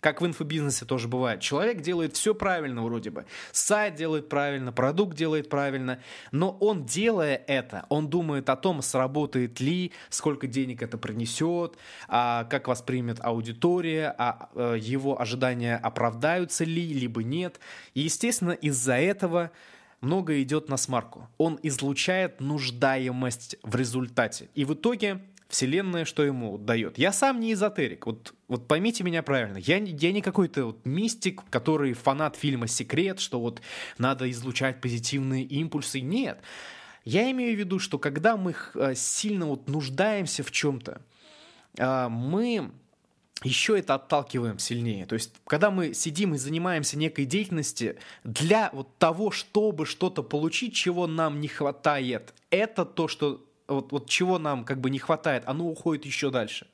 Speaker 1: Как в инфобизнесе тоже бывает. Человек делает все правильно вроде бы. Сайт делает правильно, продукт делает правильно. Но он, делая это, он думает о том, сработает ли, сколько денег это принесет, а как воспримет аудитория, а, а его ожидания оправдаются ли, либо нет. И, естественно, из-за этого много идет на смарку. Он излучает нуждаемость в результате. И в итоге Вселенная что ему дает? Я сам не эзотерик, вот, вот поймите меня правильно. Я, я не какой-то вот мистик, который фанат фильма «Секрет», что вот надо излучать позитивные импульсы. Нет. Я имею в виду, что когда мы э, сильно вот нуждаемся в чем-то, э, мы еще это отталкиваем сильнее. То есть, когда мы сидим и занимаемся некой деятельностью для вот того, чтобы что-то получить, чего нам не хватает, это то, что вот, вот чего нам как бы не хватает, оно уходит еще дальше.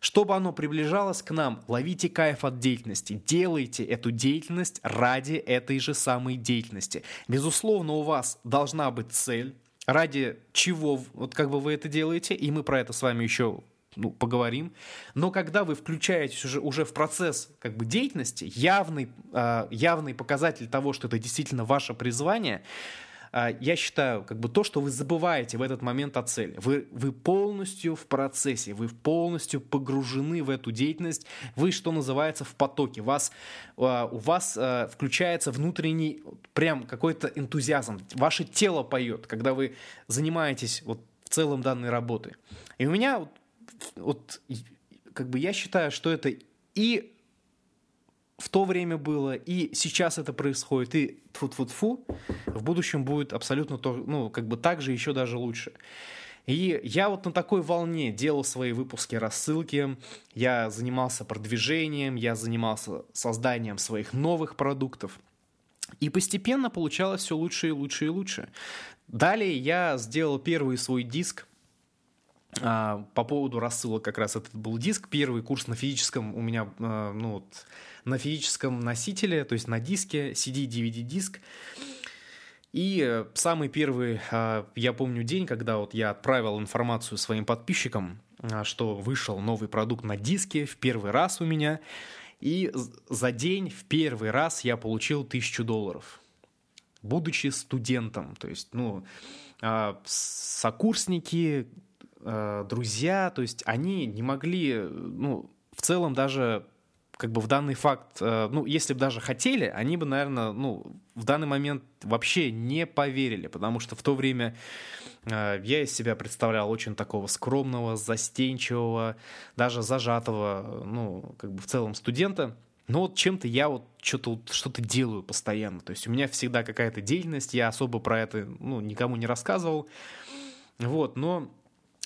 Speaker 1: Чтобы оно приближалось к нам, ловите кайф от деятельности, делайте эту деятельность ради этой же самой деятельности. Безусловно, у вас должна быть цель, ради чего вот как бы вы это делаете, и мы про это с вами еще ну, поговорим. Но когда вы включаетесь уже, уже в процесс как бы, деятельности, явный, э, явный показатель того, что это действительно ваше призвание, э, я считаю, как бы то, что вы забываете в этот момент о цели. Вы, вы полностью в процессе, вы полностью погружены в эту деятельность, вы, что называется, в потоке. Вас, э, у вас включается внутренний прям какой-то энтузиазм. Ваше тело поет, когда вы занимаетесь вот в целом данной работой. И у меня вот как бы я считаю, что это и в то время было, и сейчас это происходит, и фу-фу-фу, в будущем будет абсолютно то, ну, как бы так же, еще даже лучше. И я вот на такой волне делал свои выпуски рассылки, я занимался продвижением, я занимался созданием своих новых продуктов. И постепенно получалось все лучше и лучше и лучше. Далее я сделал первый свой диск, по поводу рассылок как раз этот был диск. Первый курс на физическом у меня, а, ну вот, на физическом носителе, то есть на диске, CD, DVD диск. И э, самый первый, а, я помню день, когда вот я отправил информацию своим подписчикам, что вышел новый продукт на диске в первый раз у меня. И за день в первый раз я получил тысячу долларов, будучи студентом. То есть, ну, сокурсники, э, друзья, то есть они не могли, ну, в целом даже как бы в данный факт, э, ну, если бы даже хотели, они бы, наверное, ну, в данный момент вообще не поверили, потому что в то время э, я из себя представлял очень такого скромного, застенчивого, даже зажатого, ну, как бы в целом студента. Но вот чем-то я вот что-то вот, что-то делаю постоянно. То есть у меня всегда какая-то деятельность, я особо про это, ну, никому не рассказывал. Вот, но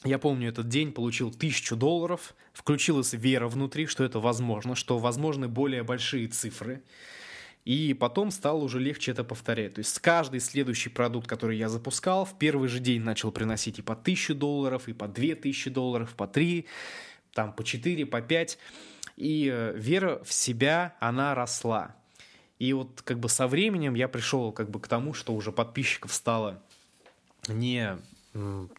Speaker 1: я помню этот день, получил тысячу долларов, включилась вера внутри, что это возможно, что возможны более большие цифры. И потом стало уже легче это повторять. То есть каждый следующий продукт, который я запускал, в первый же день начал приносить и по тысячу долларов, и по две тысячи долларов, по три, там по четыре, по пять. И э, вера в себя, она росла. И вот как бы со временем я пришел как бы к тому, что уже подписчиков стало не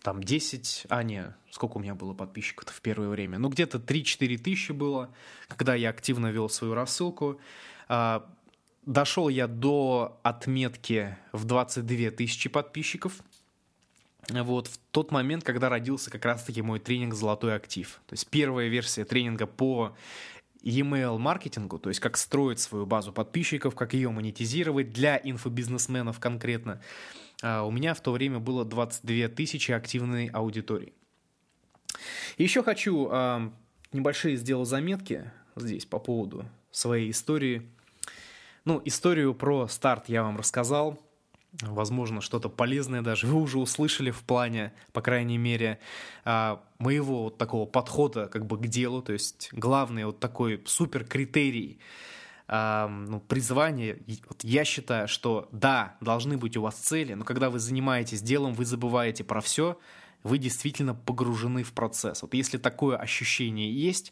Speaker 1: там 10, а не, сколько у меня было подписчиков в первое время? Ну, где-то 3-4 тысячи было, когда я активно вел свою рассылку. А, дошел я до отметки в 22 тысячи подписчиков. Вот в тот момент, когда родился как раз-таки мой тренинг «Золотой актив». То есть первая версия тренинга по e-mail маркетингу, то есть как строить свою базу подписчиков, как ее монетизировать для инфобизнесменов конкретно. А у меня в то время было 22 тысячи активной аудитории. Еще хочу небольшие сделать заметки здесь по поводу своей истории. Ну, историю про старт я вам рассказал. Возможно, что-то полезное даже вы уже услышали в плане, по крайней мере, а, моего вот такого подхода как бы к делу. То есть главный вот такой супер критерий – ну, призвание, вот я считаю, что да, должны быть у вас цели, но когда вы занимаетесь делом, вы забываете про все, вы действительно погружены в процесс. Вот если такое ощущение есть,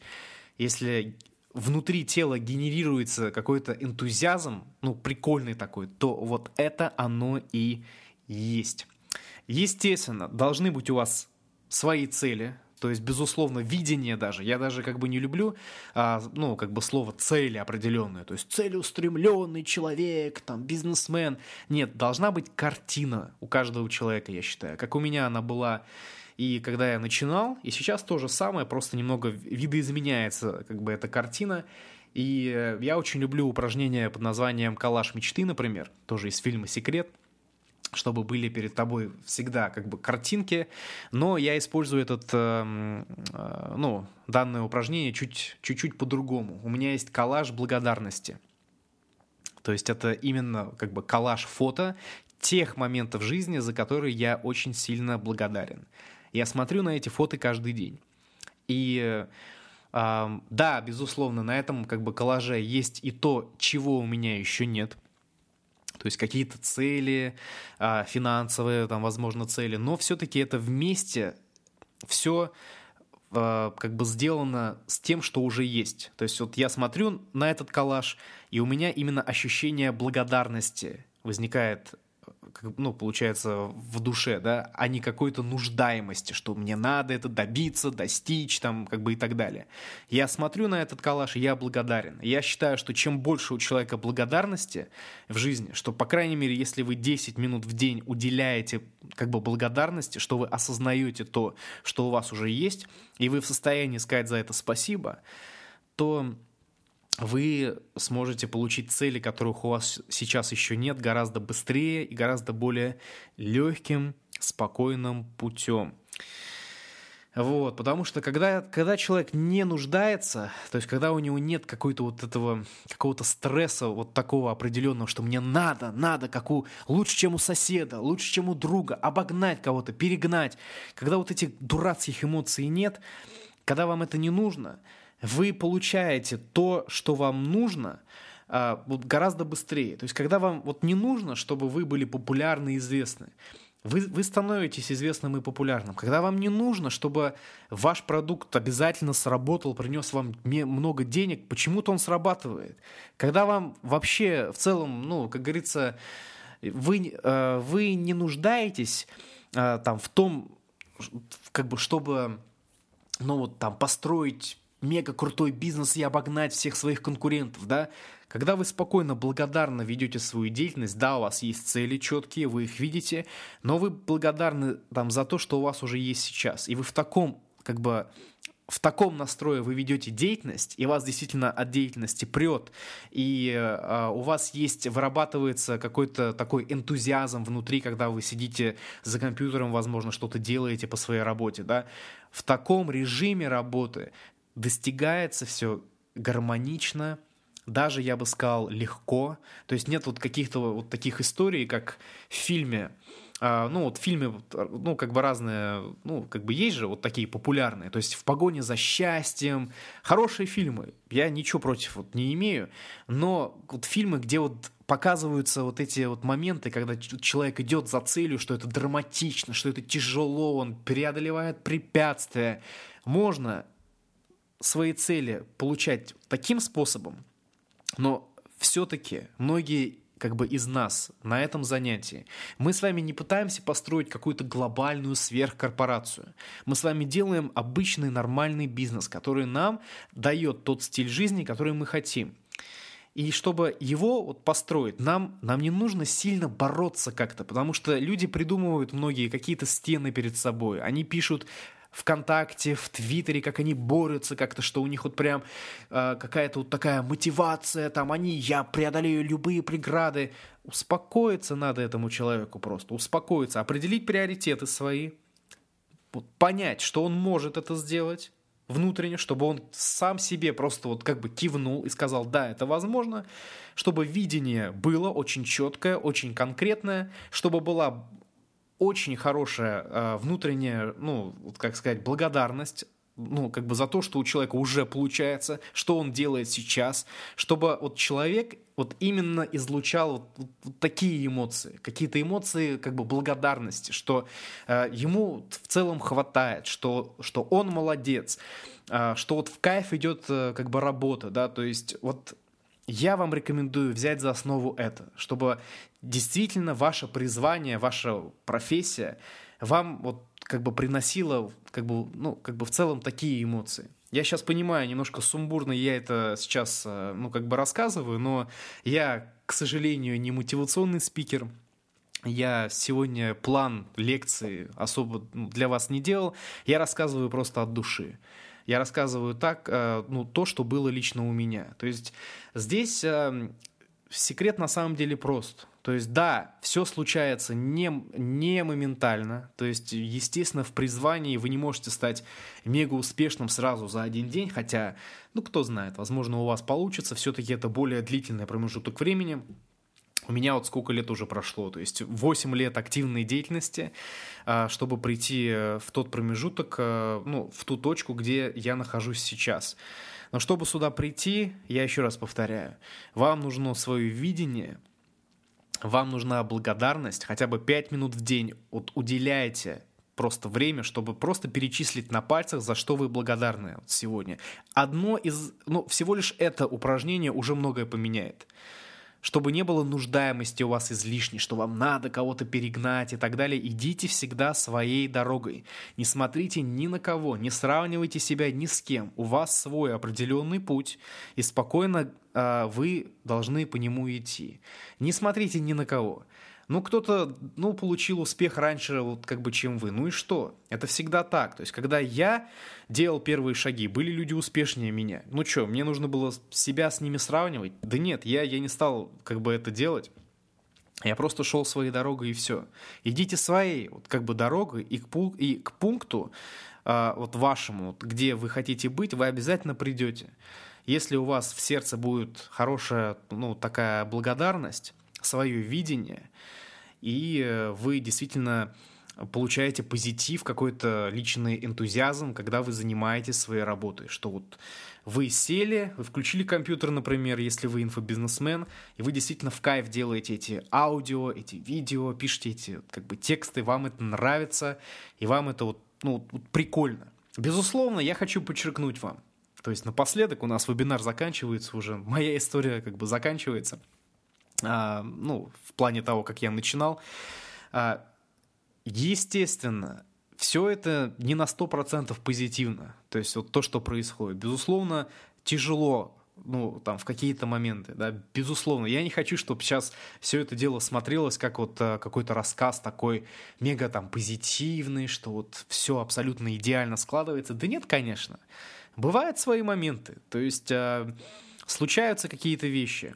Speaker 1: если внутри тела генерируется какой-то энтузиазм, ну, прикольный такой, то вот это оно и есть. Естественно, должны быть у вас свои цели, то есть, безусловно, видение даже. Я даже как бы не люблю, а, ну, как бы слово цели определенное. То есть, целеустремленный человек, там, бизнесмен. Нет, должна быть картина у каждого человека, я считаю. Как у меня она была и когда я начинал, и сейчас то же самое, просто немного видоизменяется как бы эта картина. И я очень люблю упражнения под названием «Калаш мечты», например, тоже из фильма «Секрет», чтобы были перед тобой всегда как бы картинки, но я использую этот, э, э, ну, данное упражнение чуть, чуть-чуть по-другому. У меня есть коллаж благодарности. То есть это именно как бы коллаж фото тех моментов жизни, за которые я очень сильно благодарен. Я смотрю на эти фото каждый день. И э, да, безусловно, на этом как бы коллаже есть и то, чего у меня еще нет – то есть какие-то цели, а, финансовые, там, возможно, цели, но все-таки это вместе все а, как бы сделано с тем, что уже есть. То есть вот я смотрю на этот коллаж, и у меня именно ощущение благодарности возникает ну, получается, в душе, да, а не какой-то нуждаемости, что мне надо это добиться, достичь, там, как бы и так далее. Я смотрю на этот калаш, и я благодарен. Я считаю, что чем больше у человека благодарности в жизни, что, по крайней мере, если вы 10 минут в день уделяете как бы благодарности, что вы осознаете то, что у вас уже есть, и вы в состоянии сказать за это спасибо, то вы сможете получить цели, которых у вас сейчас еще нет, гораздо быстрее и гораздо более легким, спокойным путем. Вот, потому что когда, когда человек не нуждается, то есть когда у него нет какой-то вот этого, какого-то стресса вот такого определенного, что мне надо, надо, как у, лучше, чем у соседа, лучше, чем у друга, обогнать кого-то, перегнать, когда вот этих дурацких эмоций нет, когда вам это не нужно – вы получаете то, что вам нужно, а, гораздо быстрее. То есть, когда вам вот не нужно, чтобы вы были популярны и известны, вы, вы становитесь известным и популярным. Когда вам не нужно, чтобы ваш продукт обязательно сработал, принес вам много денег, почему-то он срабатывает. Когда вам вообще в целом, ну, как говорится, вы, э, вы не нуждаетесь э, там в том, как бы, чтобы, ну, вот там построить мега крутой бизнес и обогнать всех своих конкурентов, да? Когда вы спокойно, благодарно ведете свою деятельность, да, у вас есть цели четкие, вы их видите, но вы благодарны там за то, что у вас уже есть сейчас. И вы в таком, как бы, в таком настрое вы ведете деятельность, и вас действительно от деятельности прет, и э, у вас есть, вырабатывается какой-то такой энтузиазм внутри, когда вы сидите за компьютером, возможно, что-то делаете по своей работе, да, в таком режиме работы достигается все гармонично, даже, я бы сказал, легко. То есть нет вот каких-то вот таких историй, как в фильме. А, ну, вот фильмы, ну, как бы разные, ну, как бы есть же вот такие популярные, то есть «В погоне за счастьем», хорошие фильмы, я ничего против вот не имею, но вот фильмы, где вот показываются вот эти вот моменты, когда человек идет за целью, что это драматично, что это тяжело, он преодолевает препятствия. Можно свои цели получать таким способом, но все-таки многие как бы из нас на этом занятии. Мы с вами не пытаемся построить какую-то глобальную сверхкорпорацию. Мы с вами делаем обычный нормальный бизнес, который нам дает тот стиль жизни, который мы хотим. И чтобы его вот построить, нам, нам не нужно сильно бороться как-то, потому что люди придумывают многие какие-то стены перед собой. Они пишут ВКонтакте, в Твиттере, как они борются как-то, что у них вот прям э, какая-то вот такая мотивация, там они, я преодолею любые преграды. Успокоиться надо этому человеку просто, успокоиться, определить приоритеты свои, вот, понять, что он может это сделать внутренне, чтобы он сам себе просто вот как бы кивнул и сказал, да, это возможно, чтобы видение было очень четкое, очень конкретное, чтобы была очень хорошая э, внутренняя, ну, как сказать, благодарность ну, как бы за то, что у человека уже получается, что он делает сейчас, чтобы вот человек вот именно излучал вот, вот такие эмоции, какие-то эмоции как бы благодарности, что э, ему в целом хватает, что, что он молодец, э, что вот в кайф идет э, как бы работа, да, то есть вот я вам рекомендую взять за основу это, чтобы действительно ваше призвание, ваша профессия вам вот как бы приносила как бы, ну, как бы в целом такие эмоции. Я сейчас понимаю, немножко сумбурно я это сейчас, э, ну, как бы рассказываю, но я, к сожалению, не мотивационный спикер, я сегодня план лекции особо ну, для вас не делал, я рассказываю просто от души. Я рассказываю так, э, ну, то, что было лично у меня. То есть здесь э, секрет на самом деле прост. То есть, да, все случается не, не моментально. То есть, естественно, в призвании вы не можете стать мега успешным сразу за один день, хотя, ну, кто знает, возможно, у вас получится. Все-таки это более длительный промежуток времени. У меня вот сколько лет уже прошло, то есть 8 лет активной деятельности, а, чтобы прийти э, в тот промежуток, э, ну, в ту точку, где я нахожусь сейчас. Но чтобы сюда прийти, я еще раз повторяю, вам нужно свое видение, вам нужна благодарность, хотя бы 5 минут в день вот уделяйте просто время, чтобы просто перечислить на пальцах, за что вы благодарны сегодня. Одно из, ну, всего лишь это упражнение уже многое поменяет чтобы не было нуждаемости у вас излишней, что вам надо кого-то перегнать и так далее, идите всегда своей дорогой. Не смотрите ни на кого, не сравнивайте себя ни с кем. У вас свой определенный путь, и спокойно э, вы должны по нему идти. Не смотрите ни на кого. Ну, кто-то, ну, получил успех раньше, вот как бы, чем вы. Ну и что? Это всегда так. То есть, когда я делал первые шаги, были люди успешнее меня. Ну что, мне нужно было себя с ними сравнивать? Да нет, я, я не стал как бы это делать. Я просто шел своей дорогой и все. Идите своей вот как бы дорогой и к, пу- и к пункту э, вот вашему, вот, где вы хотите быть, вы обязательно придете. Если у вас в сердце будет хорошая, ну, такая благодарность, свое видение, и э, вы действительно получаете позитив, какой-то личный энтузиазм, когда вы занимаетесь своей работой, что вот вы сели, вы включили компьютер, например, если вы инфобизнесмен, и вы действительно в кайф делаете эти аудио, эти видео, пишете эти как бы тексты, вам это нравится, и вам это вот, ну, вот прикольно. Безусловно, я хочу подчеркнуть вам, то есть напоследок у нас вебинар заканчивается уже, моя история как бы заканчивается – ну, в плане того, как я начинал. А, естественно, все это не на 100% позитивно. То есть вот то, что происходит. Безусловно, тяжело ну, там, в какие-то моменты, да, безусловно. Я не хочу, чтобы сейчас все это дело смотрелось как вот а, какой-то рассказ такой мега там позитивный, что вот все абсолютно идеально складывается. Да нет, конечно. Бывают свои моменты. То есть а, случаются какие-то вещи.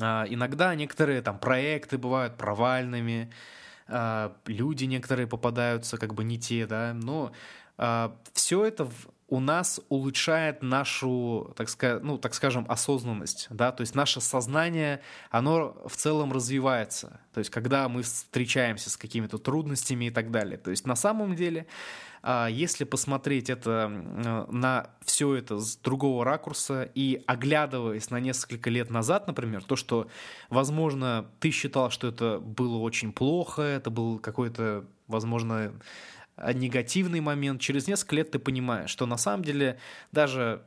Speaker 1: А, иногда некоторые там проекты бывают провальными, а, люди некоторые попадаются как бы не те, да, но а, все это у нас улучшает нашу, так, сказать, ну, так скажем, осознанность, да, то есть наше сознание, оно в целом развивается, то есть когда мы встречаемся с какими-то трудностями и так далее, то есть на самом деле, если посмотреть это на все это с другого ракурса и оглядываясь на несколько лет назад, например, то, что, возможно, ты считал, что это было очень плохо, это был какой-то, возможно, негативный момент, через несколько лет ты понимаешь, что на самом деле даже,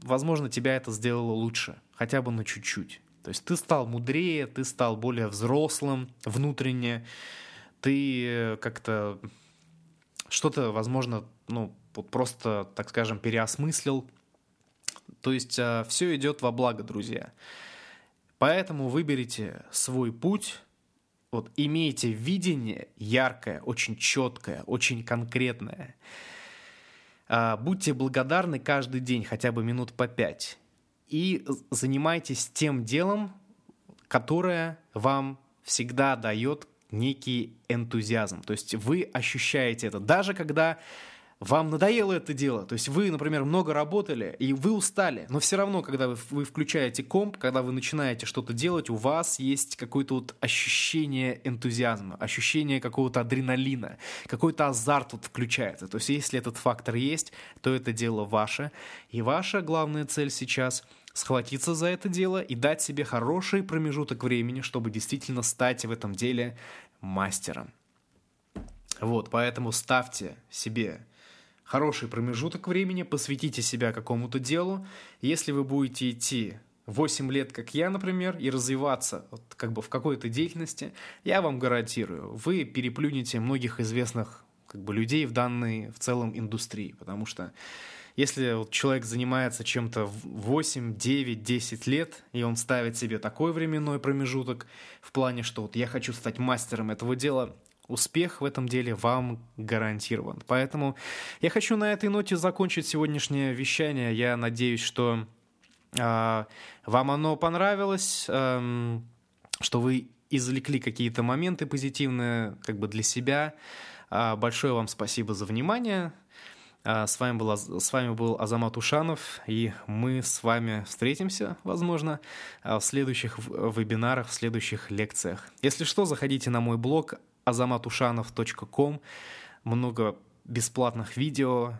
Speaker 1: возможно, тебя это сделало лучше, хотя бы на чуть-чуть. То есть ты стал мудрее, ты стал более взрослым внутренне, ты э, как-то что-то, возможно, ну, просто, так скажем, переосмыслил. То есть э, все идет во благо, друзья. Поэтому выберите свой путь, вот имейте видение яркое, очень четкое, очень конкретное. А, будьте благодарны каждый день, хотя бы минут по пять. И занимайтесь тем делом, которое вам всегда дает некий энтузиазм. То есть вы ощущаете это. Даже когда вам надоело это дело. То есть вы, например, много работали, и вы устали, но все равно, когда вы, вы включаете комп, когда вы начинаете что-то делать, у вас есть какое-то вот ощущение энтузиазма, ощущение какого-то адреналина, какой-то азарт вот включается. То есть если этот фактор есть, то это дело ваше. И ваша главная цель сейчас — схватиться за это дело и дать себе хороший промежуток времени, чтобы действительно стать в этом деле мастером. Вот, поэтому ставьте себе хороший промежуток времени, посвятите себя какому-то делу. Если вы будете идти 8 лет, как я, например, и развиваться вот, как бы в какой-то деятельности, я вам гарантирую, вы переплюнете многих известных как бы, людей в данной в целом индустрии, потому что если вот человек занимается чем-то 8, 9, 10 лет, и он ставит себе такой временной промежуток в плане, что вот я хочу стать мастером этого дела, успех в этом деле вам гарантирован. Поэтому я хочу на этой ноте закончить сегодняшнее вещание. Я надеюсь, что э, вам оно понравилось, э, что вы извлекли какие-то моменты позитивные как бы для себя. Э, большое вам спасибо за внимание. С вами, был, с вами был Азамат Ушанов, и мы с вами встретимся, возможно, в следующих вебинарах, в следующих лекциях. Если что, заходите на мой блог azamatushanov.com. Много бесплатных видео,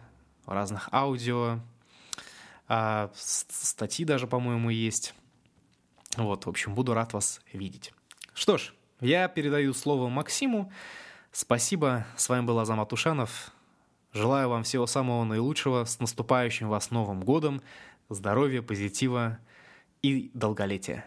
Speaker 1: разных аудио, а, статьи даже, по-моему, есть. Вот, в общем, буду рад вас видеть. Что ж, я передаю слово Максиму. Спасибо, с вами был Азамат Ушанов. Желаю вам всего самого наилучшего, с наступающим вас Новым годом, здоровья, позитива и долголетия.